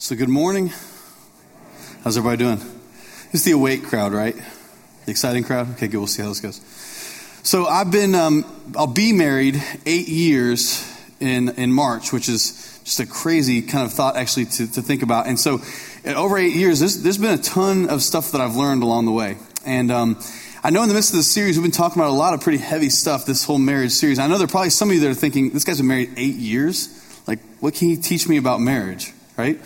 So, good morning. How's everybody doing? It's the awake crowd, right? The exciting crowd? Okay, good. We'll see how this goes. So, I've been, um, I'll be married eight years in, in March, which is just a crazy kind of thought actually to, to think about. And so, over eight years, there's, there's been a ton of stuff that I've learned along the way. And um, I know in the midst of this series, we've been talking about a lot of pretty heavy stuff, this whole marriage series. I know there are probably some of you that are thinking, this guy's been married eight years. Like, what can he teach me about marriage, right?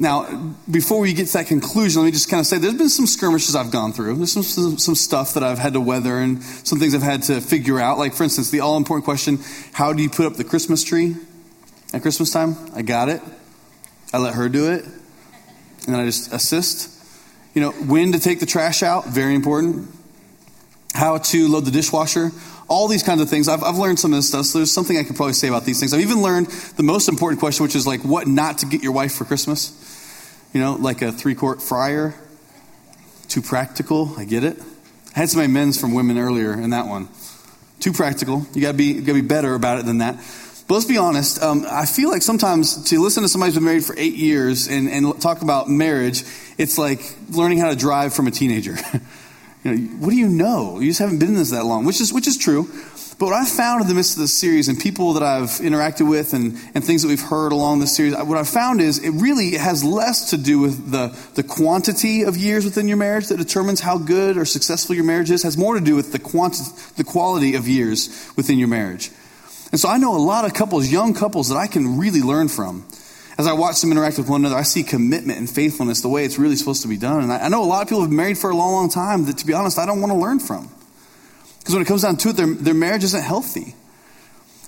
Now, before we get to that conclusion, let me just kind of say there's been some skirmishes I've gone through. There's some, some, some stuff that I've had to weather and some things I've had to figure out. Like, for instance, the all important question how do you put up the Christmas tree at Christmas time? I got it. I let her do it. And then I just assist. You know, when to take the trash out, very important. How to load the dishwasher, all these kinds of things. I've, I've learned some of this stuff, so there's something I could probably say about these things. I've even learned the most important question, which is like what not to get your wife for Christmas. You know, like a three quart fryer. Too practical, I get it. I had some amens from women earlier in that one. Too practical. You gotta be, you gotta be better about it than that. But let's be honest, um, I feel like sometimes to listen to somebody who's been married for eight years and, and talk about marriage, it's like learning how to drive from a teenager. you know, what do you know? You just haven't been in this that long, which is, which is true. But what I've found in the midst of this series and people that I've interacted with and, and things that we've heard along this series, what I've found is it really has less to do with the, the quantity of years within your marriage that determines how good or successful your marriage is, it has more to do with the, quantity, the quality of years within your marriage. And so I know a lot of couples, young couples, that I can really learn from. As I watch them interact with one another, I see commitment and faithfulness the way it's really supposed to be done. And I, I know a lot of people have married for a long, long time that, to be honest, I don't want to learn from. Because when it comes down to it, their, their marriage isn't healthy.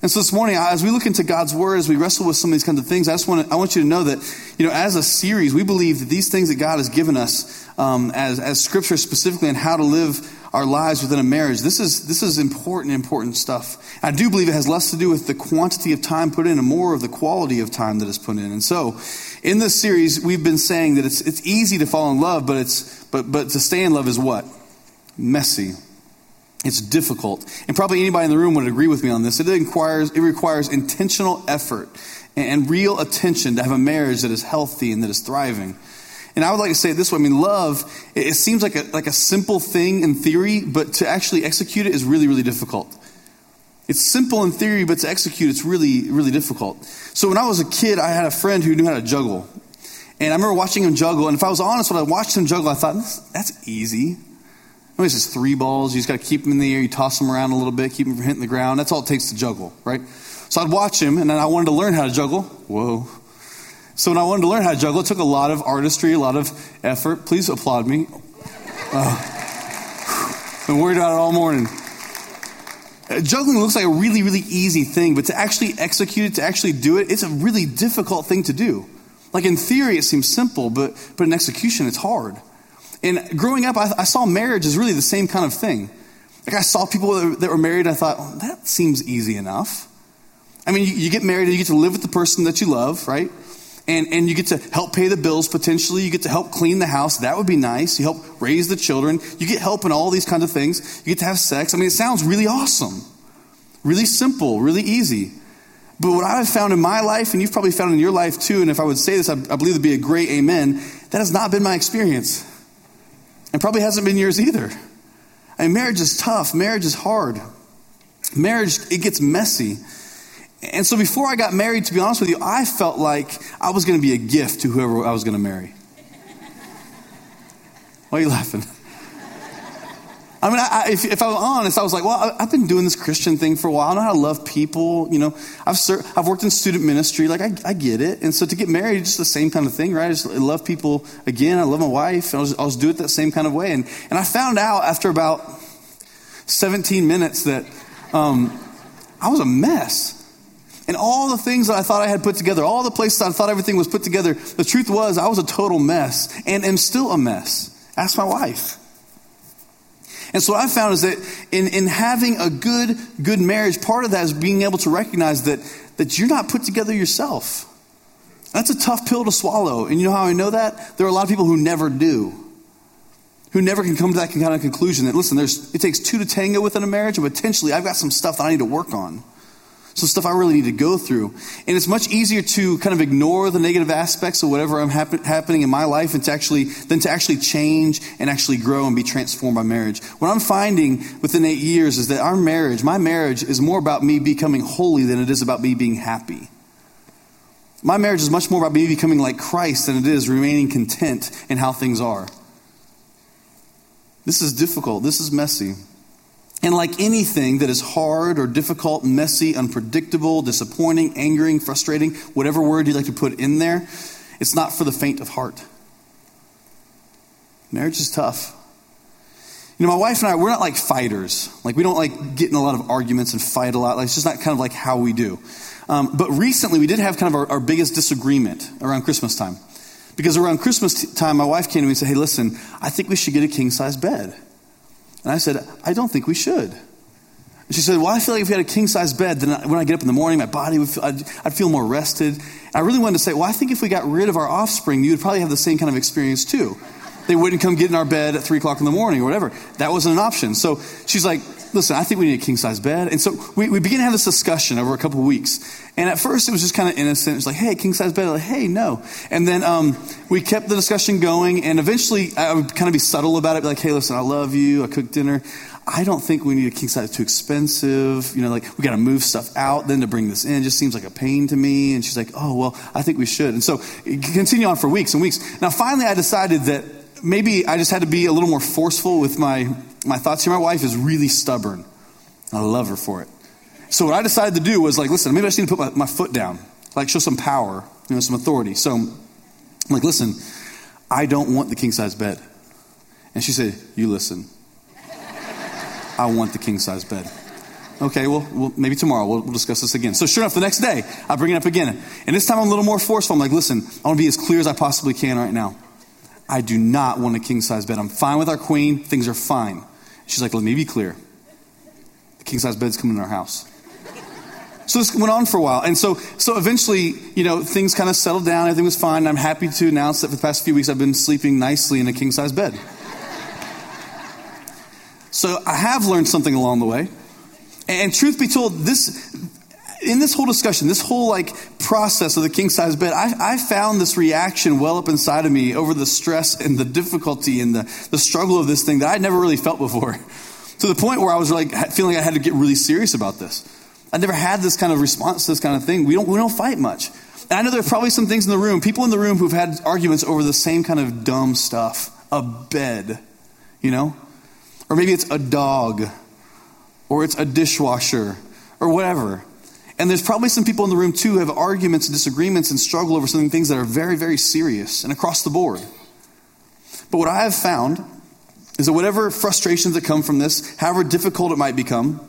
And so this morning, as we look into God's Word, as we wrestle with some of these kinds of things, I just want to, I want you to know that, you know, as a series, we believe that these things that God has given us um, as, as Scripture specifically and how to live our lives within a marriage, this is, this is important, important stuff. I do believe it has less to do with the quantity of time put in and more of the quality of time that is put in. And so, in this series, we've been saying that it's, it's easy to fall in love, but, it's, but, but to stay in love is what? Messy. It's difficult. And probably anybody in the room would agree with me on this. It requires, it requires intentional effort and, and real attention to have a marriage that is healthy and that is thriving. And I would like to say it this way. I mean, love, it, seems like a, like a simple thing in theory, but to actually execute it is really, really difficult. It's simple in theory, but to execute it's really, really difficult. So when I was a kid, I had a friend who knew how to juggle. And I remember watching him juggle, and if I was honest, when I watched him juggle, I thought, that's easy. I mean, it's just three balls. You just got to keep them in the air. You toss them around a little bit, keep them from hitting the ground. That's all it takes to juggle, right? So I'd watch him, and then I wanted to learn how to juggle. Whoa. So when I wanted to learn how to juggle, it took a lot of artistry, a lot of effort. Please applaud me. Uh, been worried about it all morning. Uh, juggling looks like a really, really easy thing, but to actually execute it, to actually do it, it's a really difficult thing to do. Like in theory, it seems simple, but, but in execution, it's hard. And growing up, I, I, saw marriage as really the same kind of thing. Like I saw people that, that were married, I thought, well, that seems easy enough. I mean, you, you, get married and you get to live with the person that you love, right? And, and you get to help pay the bills potentially. You get to help clean the house. That would be nice. You help raise the children. You get help in all these kinds of things. You get to have sex. I mean, it sounds really awesome, really simple, really easy. But what I've found in my life, and you've probably found in your life too, and if I would say this, I, I believe it'd be a great amen, that has not been my experience. And probably hasn't been yours either. I mean, marriage is tough. Marriage is hard. Marriage, it gets messy. And so before I got married, to be honest with you, I felt like I was going to be a gift to whoever I was going to marry. Why are you laughing? I mean, I, if, if, I was honest, I was like, well, I, have been doing this Christian thing for a while. I know how to love people. You know, I've ser- I've worked in student ministry. Like, I, I get it. And so to get married, just the same kind of thing, right? I just love people again. I love my wife. I'll just, I'll just do it that same kind of way. And, and I found out after about 17 minutes that um, I was a mess. And all the things that I thought I had put together, all the places I thought everything was put together, the truth was I was a total mess and am still a mess. Ask my wife. And so what I found is that in, in having a good, good marriage, part of that is being able to recognize that, that you're not put together yourself. That's a tough pill to swallow. And you know how I know that? There are a lot of people who never do. Who never can come to that kind of conclusion that, listen, there's, it takes two to tango within a marriage, and potentially I've got some stuff that I need to work on. Some stuff I really need to go through. And it's much easier to kind of ignore the negative aspects of whatever I'm happen, happening in my life and to actually, than to actually change and actually grow and be transformed by marriage. What I'm finding within eight years is that our marriage, my marriage, is more about me becoming holy than it is about me being happy. My marriage is much more about me becoming like Christ than it is remaining content in how things are. This is difficult. This is messy. And like anything that is hard or difficult, messy, unpredictable, disappointing, angering, frustrating, whatever word you'd like to put in there, it's not for the faint of heart. Marriage is tough. You know, my wife and I, we're not like fighters. Like, we don't like get in a lot of arguments and fight a lot. Like, it's just not kind of like how we do. Um, but recently, we did have kind of our, our biggest disagreement around Christmas time. Because around Christmas time, my wife came to me and said, Hey, listen, I think we should get a king size bed. And I said, I don't think we should. And she said, Well, I feel like if we had a king size bed, then when I get up in the morning, my body would feel, I'd, I'd, feel more rested. And I really wanted to say, Well, I think if we got rid of our offspring, you would probably have the same kind of experience too. They wouldn't come get in our bed at 3 o'clock in the morning or whatever. That wasn't an option. So she's like, Listen, I think we need a king size bed. And so we, we began to have this discussion over a couple of weeks. And at first it was just kind of innocent. It was like, hey, king size bed. Like, hey, no. And then um, we kept the discussion going. And eventually I would kind of be subtle about it. Be like, hey, listen, I love you. I cook dinner. I don't think we need a king size too expensive. You know, like we got to move stuff out then to bring this in. It just seems like a pain to me. And she's like, oh, well, I think we should. And so continue on for weeks and weeks. Now, finally, I decided that maybe I just had to be a little more forceful with my, my thoughts here. My wife is really stubborn. I love her for it. So what I decided to do was like, listen, maybe I just need to put my, my foot down, like show some power, you know, some authority. So I'm like, listen, I don't want the king size bed. And she said, you listen. I want the king size bed. Okay, well, well maybe tomorrow we'll, we'll, discuss this again. So sure enough, the next day I bring it up again, and this time I'm a little more forceful. I'm like, listen, I want to be as clear as I possibly can right now. I do not want a king size bed. I'm fine with our queen. Things are fine. She's like, let me be clear. The king size bed's coming in our house. So this went on for a while. And so, so eventually, you know, things kind of settled down. Everything was fine. I'm happy to announce that for the past few weeks, I've been sleeping nicely in a king size bed. so I have learned something along the way. And truth be told, this, in this whole discussion, this whole like process of the king size bed, I, I, found this reaction well up inside of me over the stress and the difficulty and the, the struggle of this thing that I'd never really felt before. To the point where I was like feeling I had to get really serious about this. I never had this kind of response to this kind of thing. We don't, we don't fight much. And I know there are probably some things in the room, people in the room who've had arguments over the same kind of dumb stuff. A bed, you know? Or maybe it's a dog, or it's a dishwasher, or whatever. And there's probably some people in the room too who have arguments and disagreements and struggle over some things that are very, very serious and across the board. But what I have found is that whatever frustrations that come from this, however difficult it might become,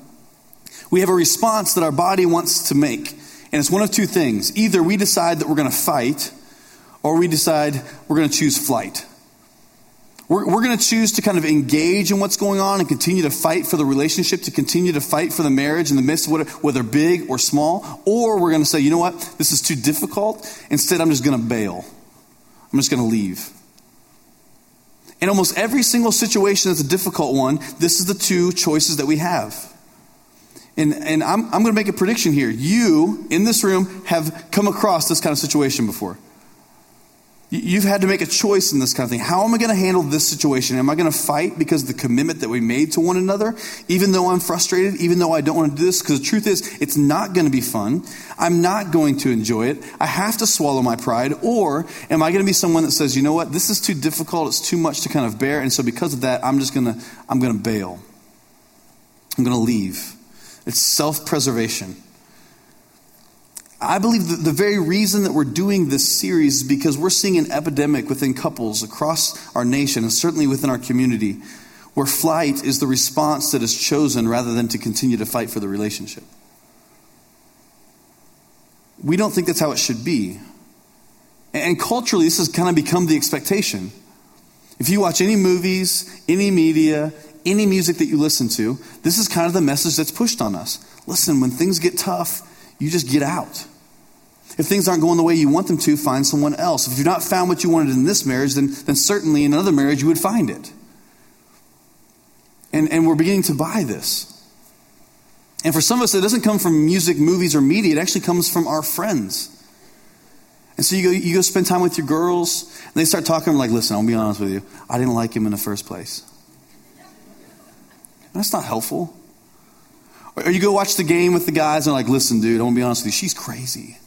we have a response that our body wants to make. And it's one of two things. Either we decide that we're going to fight, or we decide we're going to choose flight. We're, we're going to choose to kind of engage in what's going on and continue to fight for the relationship, to continue to fight for the marriage in the midst of whether, whether big or small. Or we're going to say, you know what, this is too difficult. Instead, I'm just going to bail. I'm just going to leave. In almost every single situation that's a difficult one, this is the two choices that we have. And, and I'm, I'm going to make a prediction here. You, in this room, have come across this kind of situation before. You've had to make a choice in this kind of thing. How am I going to handle this situation? Am I going to fight because of the commitment that we made to one another, even though I'm frustrated, even though I don't want to do this? Because the truth is, it's not going to be fun. I'm not going to enjoy it. I have to swallow my pride. Or am I going to be someone that says, you know what, this is too difficult, it's too much to kind of bear, and so because of that, I'm just going to, I'm going to bail. I'm going to leave. It's self preservation. I believe that the very reason that we're doing this series is because we're seeing an epidemic within couples across our nation and certainly within our community where flight is the response that is chosen rather than to continue to fight for the relationship. We don't think that's how it should be. And culturally, this has kind of become the expectation. If you watch any movies, any media, any music that you listen to, this is kind of the message that's pushed on us. Listen, when things get tough, you just get out. If things aren't going the way you want them to, find someone else. If you've not found what you wanted in this marriage, then, then certainly in another marriage you would find it. And, and we're beginning to buy this. And for some of us, it doesn't come from music, movies, or media. It actually comes from our friends. And so you go, you go spend time with your girls, and they start talking. I'm like, listen, I'll be honest with you. I didn't like him in the first place. That's not helpful. Or you go watch the game with the guys, and like, listen, dude, I want to be honest with you. She's crazy.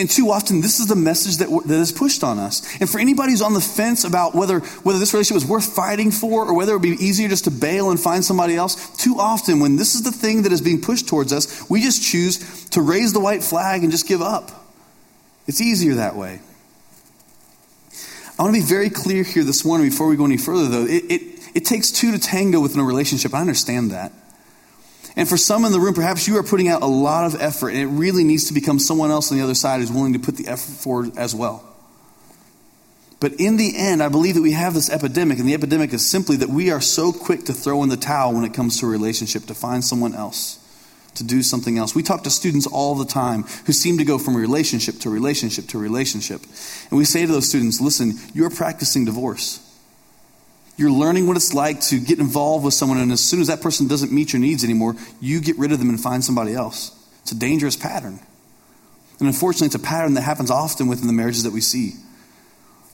And too often, this is the message that, that is pushed on us. And for anybody who's on the fence about whether, whether this relationship is worth fighting for or whether it would be easier just to bail and find somebody else, too often, when this is the thing that is being pushed towards us, we just choose to raise the white flag and just give up. It's easier that way. I want to be very clear here this morning before we go any further, though. It, it, it takes two to tango within a relationship. I understand that. And for some in the room, perhaps you are putting out a lot of effort, and it really needs to become someone else on the other side who's willing to put the effort forward as well. But in the end, I believe that we have this epidemic, and the epidemic is simply that we are so quick to throw in the towel when it comes to a relationship, to find someone else, to do something else. We talk to students all the time who seem to go from relationship to relationship to relationship. And we say to those students, listen, you're practicing divorce. You're learning what it's like to get involved with someone, and as soon as that person doesn't meet your needs anymore, you get rid of them and find somebody else. It's a dangerous pattern. And unfortunately, it's a pattern that happens often within the marriages that we see.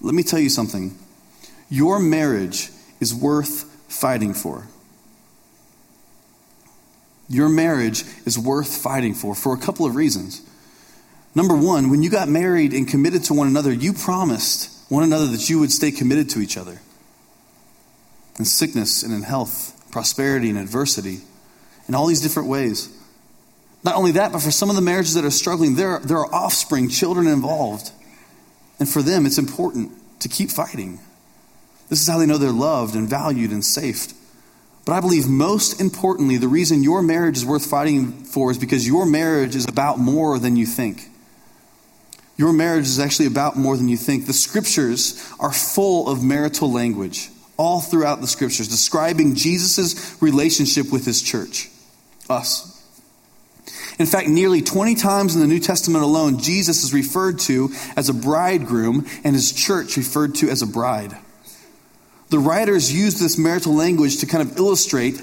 Let me tell you something your marriage is worth fighting for. Your marriage is worth fighting for for a couple of reasons. Number one, when you got married and committed to one another, you promised one another that you would stay committed to each other in sickness and in health, prosperity and adversity, in all these different ways. Not only that, but for some of the marriages that are struggling, there, there are offspring, children involved. And for them, it's important to keep fighting. This is how they know they're loved and valued and safe. But I believe most importantly, the reason your marriage is worth fighting for is because your marriage is about more than you think. Your marriage is actually about more than you think. The scriptures are full of marital language all throughout the scriptures, describing Jesus' relationship with his church, us. In fact, nearly 20 times in the New Testament alone, Jesus is referred to as a bridegroom and his church referred to as a bride. The writers use this marital language to kind of illustrate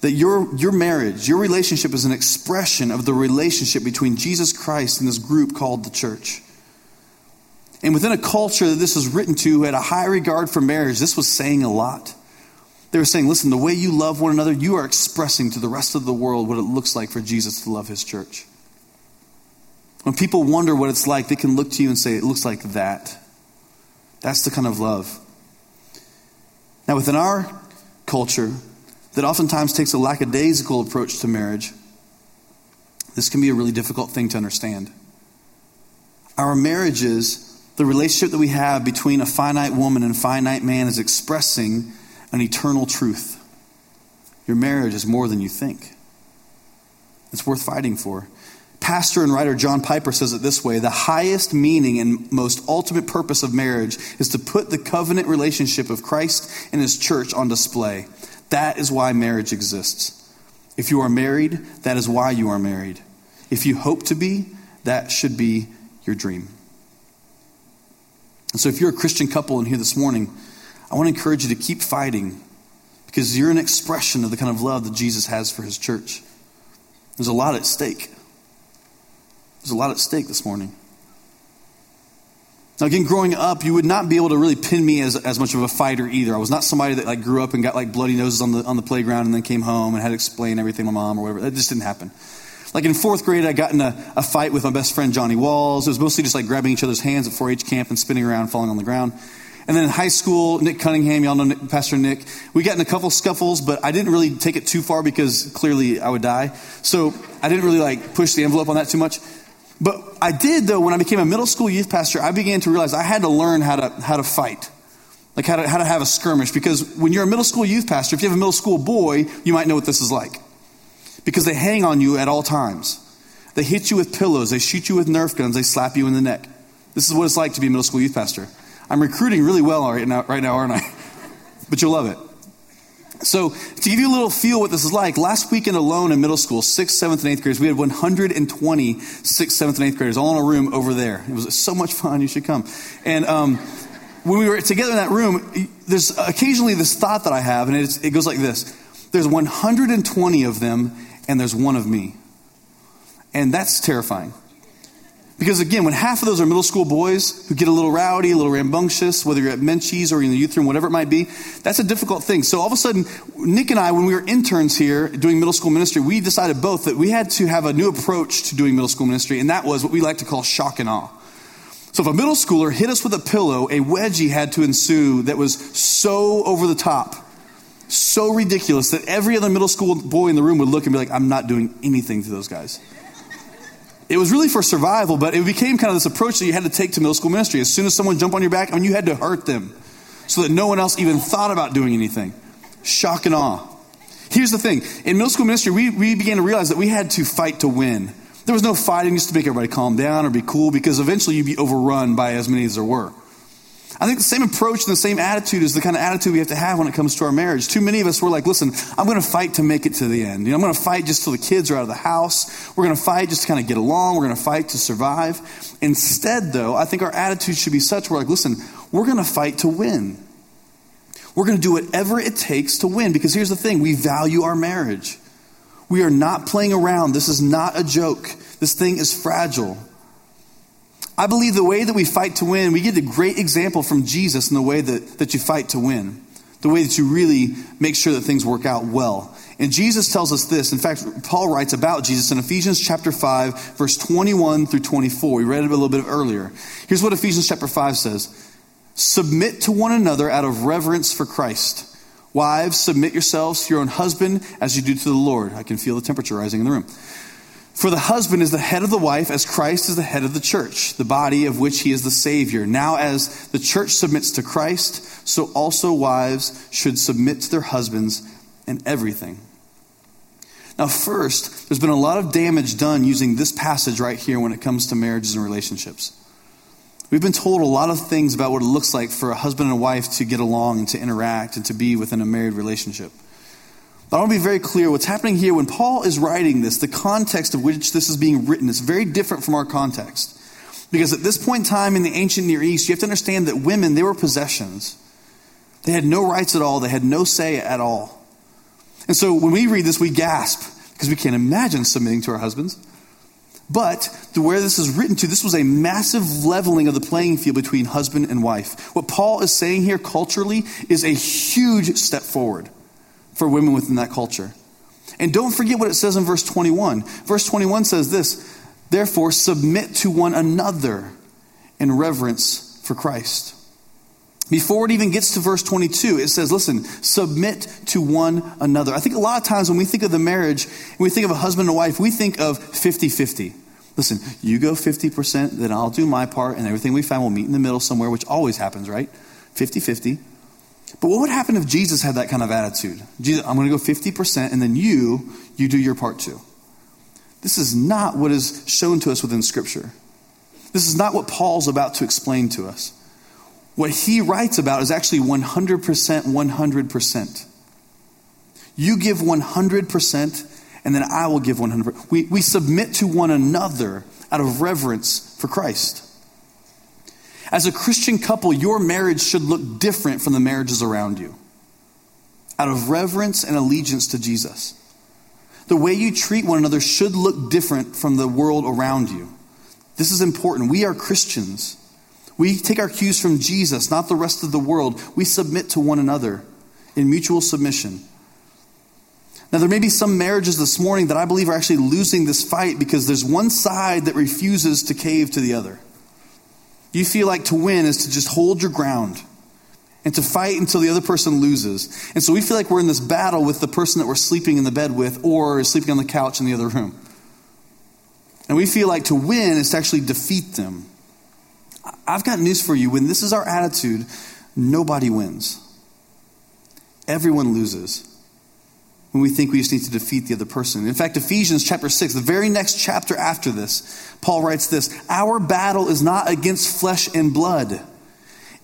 that your, your marriage, your relationship is an expression of the relationship between Jesus Christ and this group called the church. And within a culture that this was written to who had a high regard for marriage, this was saying a lot. They were saying, listen, the way you love one another, you are expressing to the rest of the world what it looks like for Jesus to love his church. When people wonder what it's like, they can look to you and say, it looks like that. That's the kind of love. Now, within our culture, that oftentimes takes a lackadaisical approach to marriage, this can be a really difficult thing to understand. Our marriages the relationship that we have between a finite woman and a finite man is expressing an eternal truth. Your marriage is more than you think. It's worth fighting for. Pastor and writer John Piper says it this way The highest meaning and most ultimate purpose of marriage is to put the covenant relationship of Christ and his church on display. That is why marriage exists. If you are married, that is why you are married. If you hope to be, that should be your dream. And so, if you're a Christian couple in here this morning, I want to encourage you to keep fighting because you're an expression of the kind of love that Jesus has for his church. There's a lot at stake. There's a lot at stake this morning. Now, again, growing up, you would not be able to really pin me as, as much of a fighter either. I was not somebody that like grew up and got like bloody noses on the on the playground and then came home and had to explain everything to my mom or whatever. That just didn't happen. Like in fourth grade, I got in a, a fight with my best friend Johnny Walls. It was mostly just like grabbing each other's hands at 4 H camp and spinning around, falling on the ground. And then in high school, Nick Cunningham, y'all know Nick, Pastor Nick, we got in a couple scuffles, but I didn't really take it too far because clearly I would die. So I didn't really like push the envelope on that too much. But I did though, when I became a middle school youth pastor, I began to realize I had to learn how to, how to fight. Like how to, how to have a skirmish. Because when you're a middle school youth pastor, if you have a middle school boy, you might know what this is like. Because they hang on you at all times. They hit you with pillows. They shoot you with Nerf guns. They slap you in the neck. This is what it's like to be a middle school youth pastor. I'm recruiting really well right now, right now aren't I? but you'll love it. So, to give you a little feel what this is like, last weekend alone in middle school, sixth, seventh, and eighth graders, we had 120 sixth, seventh, and eighth graders all in a room over there. It was so much fun. You should come. And um, when we were together in that room, there's occasionally this thought that I have, and it goes like this There's 120 of them, and there's one of me. And that's terrifying. Because again, when half of those are middle school boys who get a little rowdy, a little rambunctious, whether you're at Menchie's or in the youth room, whatever it might be, that's a difficult thing. So all of a sudden, Nick and I, when we were interns here doing middle school ministry, we decided both that we had to have a new approach to doing middle school ministry, and that was what we like to call shock and awe. So if a middle schooler hit us with a pillow, a wedgie had to ensue that was so over the top, so ridiculous that every other middle school boy in the room would look and be like, I'm not doing anything to those guys. It was really for survival, but it became kind of this approach that you had to take to middle school ministry. As soon as someone jumped on your back, I mean, you had to hurt them so that no one else even thought about doing anything. Shock and awe. Here's the thing in middle school ministry, we, we began to realize that we had to fight to win. There was no fighting just to make everybody calm down or be cool because eventually you'd be overrun by as many as there were. I think the same approach and the same attitude is the kind of attitude we have to have when it comes to our marriage. Too many of us were like, listen, I'm going to fight to make it to the end. You know, I'm going to fight just till the kids are out of the house. We're going to fight just to kind of get along. We're going to fight to survive. Instead, though, I think our attitude should be such we're like, listen, we're going to fight to win. We're going to do whatever it takes to win because here's the thing we value our marriage. We are not playing around. This is not a joke. This thing is fragile. I believe the way that we fight to win, we get a great example from Jesus in the way that, that you fight to win, the way that you really make sure that things work out well. And Jesus tells us this. In fact, Paul writes about Jesus in Ephesians chapter 5, verse 21 through 24. We read it a little bit earlier. Here's what Ephesians chapter 5 says Submit to one another out of reverence for Christ. Wives, submit yourselves to your own husband as you do to the Lord. I can feel the temperature rising in the room. For the husband is the head of the wife, as Christ is the head of the church, the body of which he is the Savior. Now, as the church submits to Christ, so also wives should submit to their husbands in everything. Now, first, there's been a lot of damage done using this passage right here when it comes to marriages and relationships. We've been told a lot of things about what it looks like for a husband and a wife to get along and to interact and to be within a married relationship. But I want to be very clear what's happening here when Paul is writing this, the context of which this is being written is very different from our context. Because at this point in time in the ancient Near East, you have to understand that women, they were possessions. They had no rights at all, they had no say at all. And so when we read this, we gasp because we can't imagine submitting to our husbands. But the where this is written to, this was a massive leveling of the playing field between husband and wife. What Paul is saying here culturally is a huge step forward for women within that culture. And don't forget what it says in verse 21. Verse 21 says this Therefore, submit to one another in reverence for Christ. Before it even gets to verse 22, it says, listen, submit to one another. I think a lot of times when we think of the marriage, we think of a husband and wife, we think of 50 50. Listen, you go 50%, then I'll do my part, and everything we find will meet in the middle somewhere, which always happens, right? 50 50. But what would happen if Jesus had that kind of attitude? Jesus, I'm going to go 50% and then you, you do your part too. This is not what is shown to us within Scripture. This is not what Paul's about to explain to us. What he writes about is actually 100%, 100%. You give 100%, and then I will give 100%. We, we submit to one another out of reverence for Christ. As a Christian couple, your marriage should look different from the marriages around you. Out of reverence and allegiance to Jesus. The way you treat one another should look different from the world around you. This is important. We are Christians. We take our cues from Jesus, not the rest of the world. We submit to one another in mutual submission. Now, there may be some marriages this morning that I believe are actually losing this fight because there's one side that refuses to cave to the other. You feel like to win is to just hold your ground and to fight until the other person loses. And so we feel like we're in this battle with the person that we're sleeping in the bed with or is sleeping on the couch in the other room. And we feel like to win is to actually defeat them. I've got news for you. When this is our attitude, nobody wins, everyone loses when we think we just need to defeat the other person. In fact, Ephesians chapter 6, the very next chapter after this, Paul writes this Our battle is not against flesh and blood,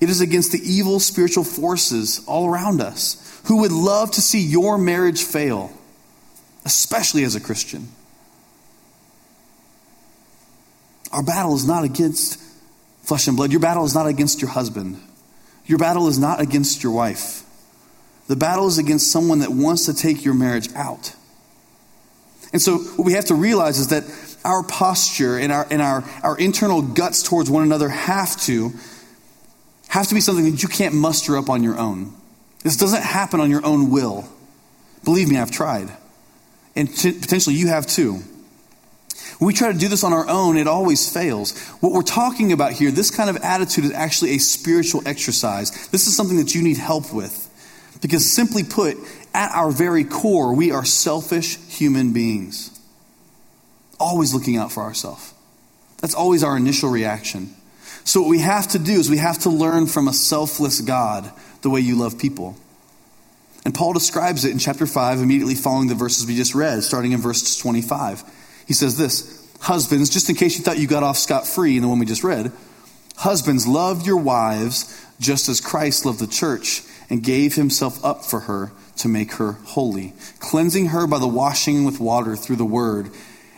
it is against the evil spiritual forces all around us who would love to see your marriage fail, especially as a Christian. Our battle is not against flesh and blood. Your battle is not against your husband. Your battle is not against your wife. The battle is against someone that wants to take your marriage out. And so, what we have to realize is that our posture and our, and our, our internal guts towards one another have to have to be something that you can't muster up on your own. This doesn't happen on your own will. Believe me, I've tried. And t- potentially you have too. When we try to do this on our own, it always fails. What we're talking about here, this kind of attitude is actually a spiritual exercise. This is something that you need help with. Because simply put, at our very core, we are selfish human beings. Always looking out for ourselves. That's always our initial reaction. So, what we have to do is we have to learn from a selfless God the way you love people. And Paul describes it in chapter 5, immediately following the verses we just read, starting in verse 25. He says this Husbands, just in case you thought you got off scot free in the one we just read, husbands, love your wives just as Christ loved the church and gave himself up for her to make her holy, cleansing her by the washing with water through the word,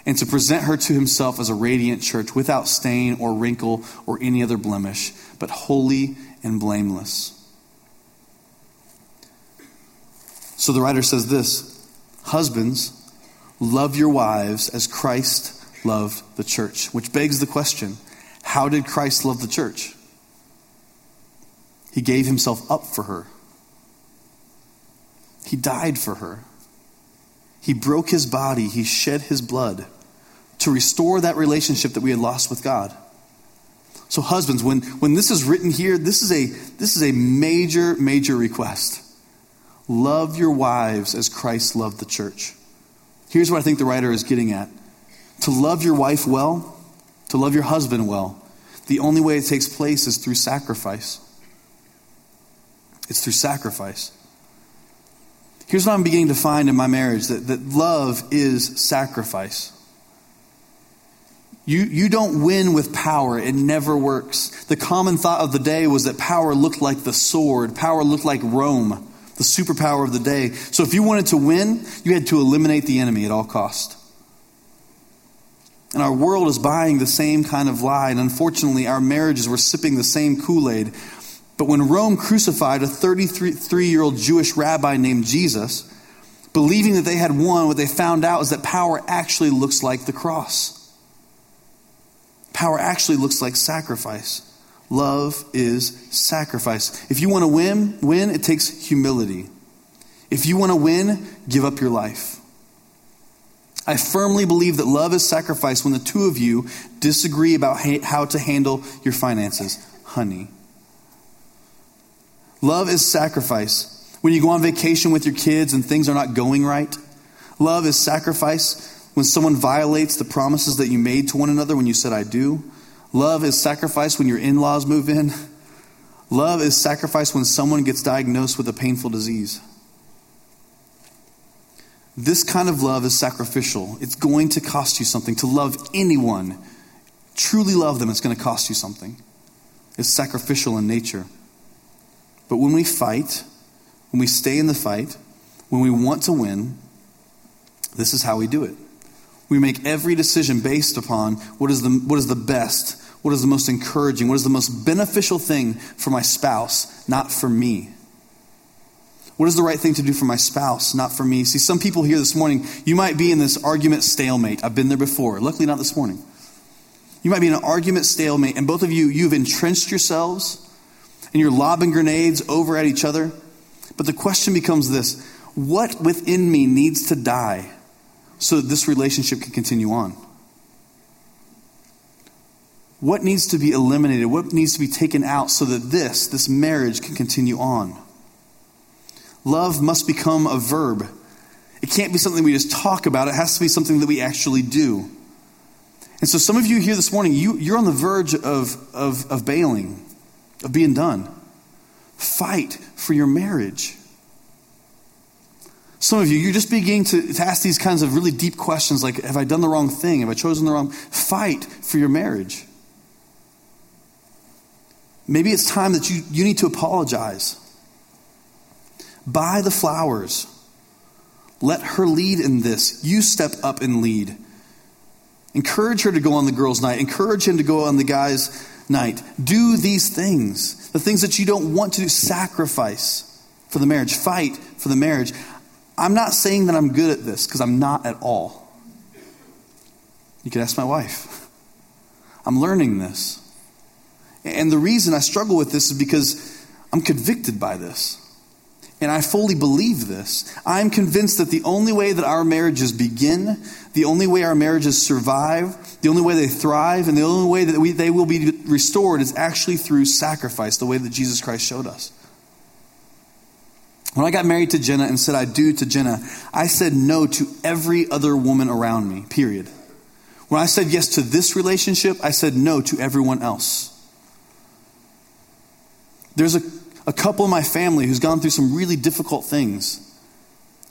and to present her to himself as a radiant church without stain or wrinkle or any other blemish, but holy and blameless. So the writer says this Husbands, love your wives as Christ loved the church, which begs the question how did Christ love the church? He gave himself up for her. He died for her. He broke his body, he shed his blood to restore that relationship that we had lost with God. So husbands, when, when this is written here, this is a this is a major, major request. Love your wives as Christ loved the church. Here's what I think the writer is getting at. To love your wife well, to love your husband well, the only way it takes place is through sacrifice. It's through sacrifice. Here's what I'm beginning to find in my marriage that, that love is sacrifice. You, you don't win with power. It never works. The common thought of the day was that power looked like the sword, power looked like Rome, the superpower of the day. So if you wanted to win, you had to eliminate the enemy at all cost. And our world is buying the same kind of lie. And unfortunately, our marriages were sipping the same Kool Aid but when Rome crucified a 33 year old Jewish rabbi named Jesus, believing that they had won, what they found out is that power actually looks like the cross. Power actually looks like sacrifice. Love is sacrifice. If you want to win, win, it takes humility. If you want to win, give up your life. I firmly believe that love is sacrifice when the two of you disagree about how to handle your finances. Honey, Love is sacrifice. When you go on vacation with your kids and things are not going right, love is sacrifice. When someone violates the promises that you made to one another when you said, I do, love is sacrifice when your in laws move in. Love is sacrifice when someone gets diagnosed with a painful disease. This kind of love is sacrificial. It's going to cost you something. To love anyone, truly love them, it's going to cost you something. It's sacrificial in nature. But when we fight, when we stay in the fight, when we want to win, this is how we do it. We make every decision based upon what is the, what is the best, what is the most encouraging, what is the most beneficial thing for my spouse, not for me. What is the right thing to do for my spouse, not for me? See, some people here this morning, you might be in this argument stalemate. I've been there before. Luckily, not this morning. You might be in an argument stalemate, and both of you, you've entrenched yourselves and you're lobbing grenades over at each other. But the question becomes this what within me needs to die so that this relationship can continue on? What needs to be eliminated? What needs to be taken out so that this, this marriage, can continue on? Love must become a verb. It can't be something we just talk about, it has to be something that we actually do. And so, some of you here this morning, you, you're on the verge of, of, of bailing of being done. Fight for your marriage. Some of you, you're just beginning to, to ask these kinds of really deep questions like Have I done the wrong thing? Have I chosen the wrong? Fight for your marriage. Maybe it's time that you, you need to apologize. Buy the flowers. Let her lead in this. You step up and lead. Encourage her to go on the girls' night. Encourage him to go on the guys' night. Do these things, the things that you don't want to do, sacrifice for the marriage, fight for the marriage. I'm not saying that I'm good at this because I'm not at all. You can ask my wife. I'm learning this. And the reason I struggle with this is because I'm convicted by this. And I fully believe this. I'm convinced that the only way that our marriages begin, the only way our marriages survive, the only way they thrive, and the only way that we, they will be restored is actually through sacrifice, the way that Jesus Christ showed us. When I got married to Jenna and said I do to Jenna, I said no to every other woman around me, period. When I said yes to this relationship, I said no to everyone else. There's a a couple in my family who's gone through some really difficult things.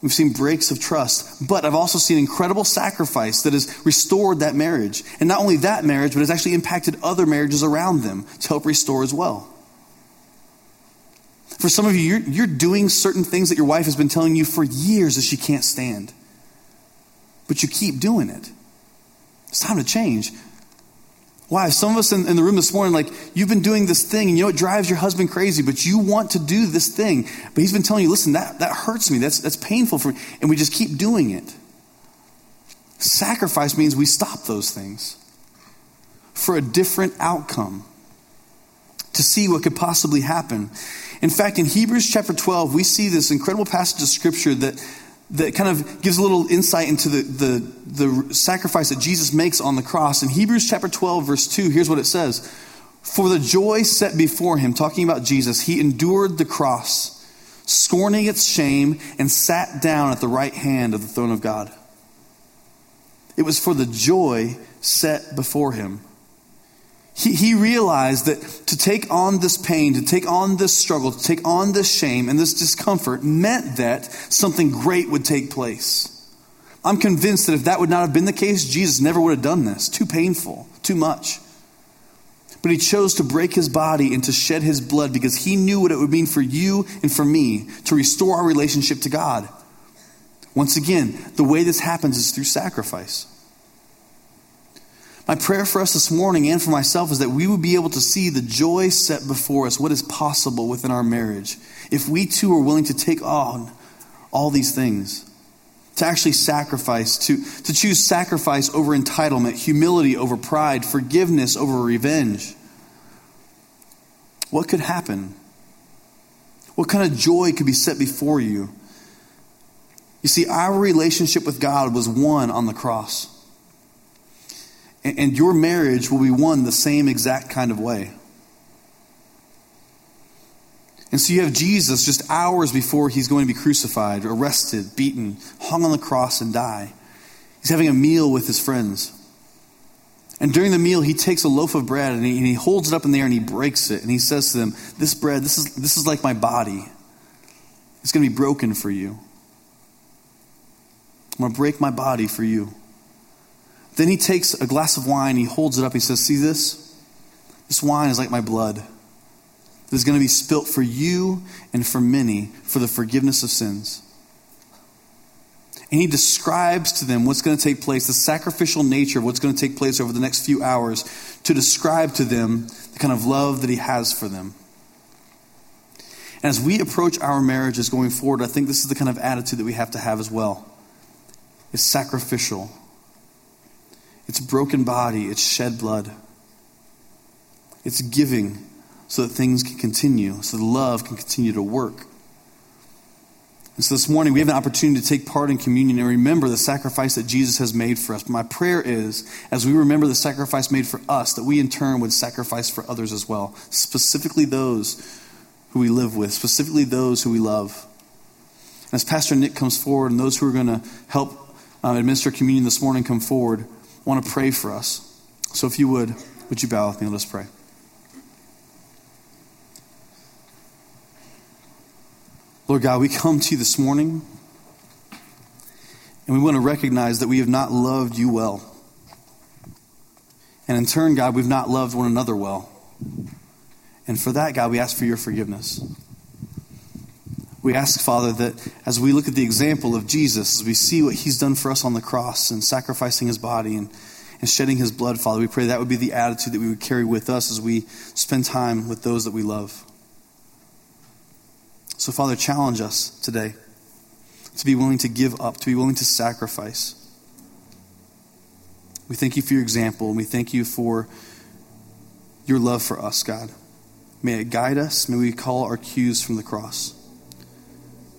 We've seen breaks of trust, but I've also seen incredible sacrifice that has restored that marriage. And not only that marriage, but has actually impacted other marriages around them to help restore as well. For some of you, you're, you're doing certain things that your wife has been telling you for years that she can't stand. But you keep doing it. It's time to change. Why? Some of us in, in, the room this morning, like, you've been doing this thing, and you know it drives your husband crazy, but you want to do this thing. But he's been telling you, listen, that, that hurts me. That's, that's painful for me. And we just keep doing it. Sacrifice means we stop those things for a different outcome to see what could possibly happen. In fact, in Hebrews chapter 12, we see this incredible passage of scripture that that kind of gives a little insight into the, the, the sacrifice that Jesus makes on the cross. In Hebrews chapter 12, verse 2, here's what it says For the joy set before him, talking about Jesus, he endured the cross, scorning its shame, and sat down at the right hand of the throne of God. It was for the joy set before him. He, he realized that to take on this pain, to take on this struggle, to take on this shame and this discomfort meant that something great would take place. I'm convinced that if that would not have been the case, Jesus never would have done this. Too painful, too much. But he chose to break his body and to shed his blood because he knew what it would mean for you and for me to restore our relationship to God. Once again, the way this happens is through sacrifice. My prayer for us this morning and for myself is that we would be able to see the joy set before us, what is possible within our marriage, if we too are willing to take on all these things. To actually sacrifice, to, to choose sacrifice over entitlement, humility over pride, forgiveness over revenge. What could happen? What kind of joy could be set before you? You see, our relationship with God was won on the cross. And your marriage will be won the same exact kind of way. And so you have Jesus just hours before he's going to be crucified, arrested, beaten, hung on the cross, and die. He's having a meal with his friends. And during the meal, he takes a loaf of bread and he, and he holds it up in the air and he breaks it. And he says to them, This bread, this is, this is like my body. It's going to be broken for you. I'm going to break my body for you. Then he takes a glass of wine, he holds it up, he says, See this? This wine is like my blood. It is going to be spilt for you and for many for the forgiveness of sins. And he describes to them what's going to take place, the sacrificial nature of what's going to take place over the next few hours, to describe to them the kind of love that he has for them. And as we approach our marriages going forward, I think this is the kind of attitude that we have to have as well. It's sacrificial. It's broken body, it's shed blood. It's giving so that things can continue, so that love can continue to work. And so this morning we have an opportunity to take part in communion and remember the sacrifice that Jesus has made for us. But my prayer is, as we remember the sacrifice made for us, that we in turn would sacrifice for others as well, specifically those who we live with, specifically those who we love. And as Pastor Nick comes forward and those who are going to help um, administer communion this morning come forward, want to pray for us. So if you would, would you bow with me? Let us pray. Lord God, we come to you this morning and we want to recognize that we have not loved you well. And in turn, God, we've not loved one another well. And for that, God, we ask for your forgiveness. We ask, Father, that as we look at the example of Jesus, as we see what he's done for us on the cross and sacrificing his body and, and shedding his blood, Father, we pray that would be the attitude that we would carry with us as we spend time with those that we love. So, Father, challenge us today to be willing to give up, to be willing to sacrifice. We thank you for your example, and we thank you for your love for us, God. May it guide us. May we call our cues from the cross.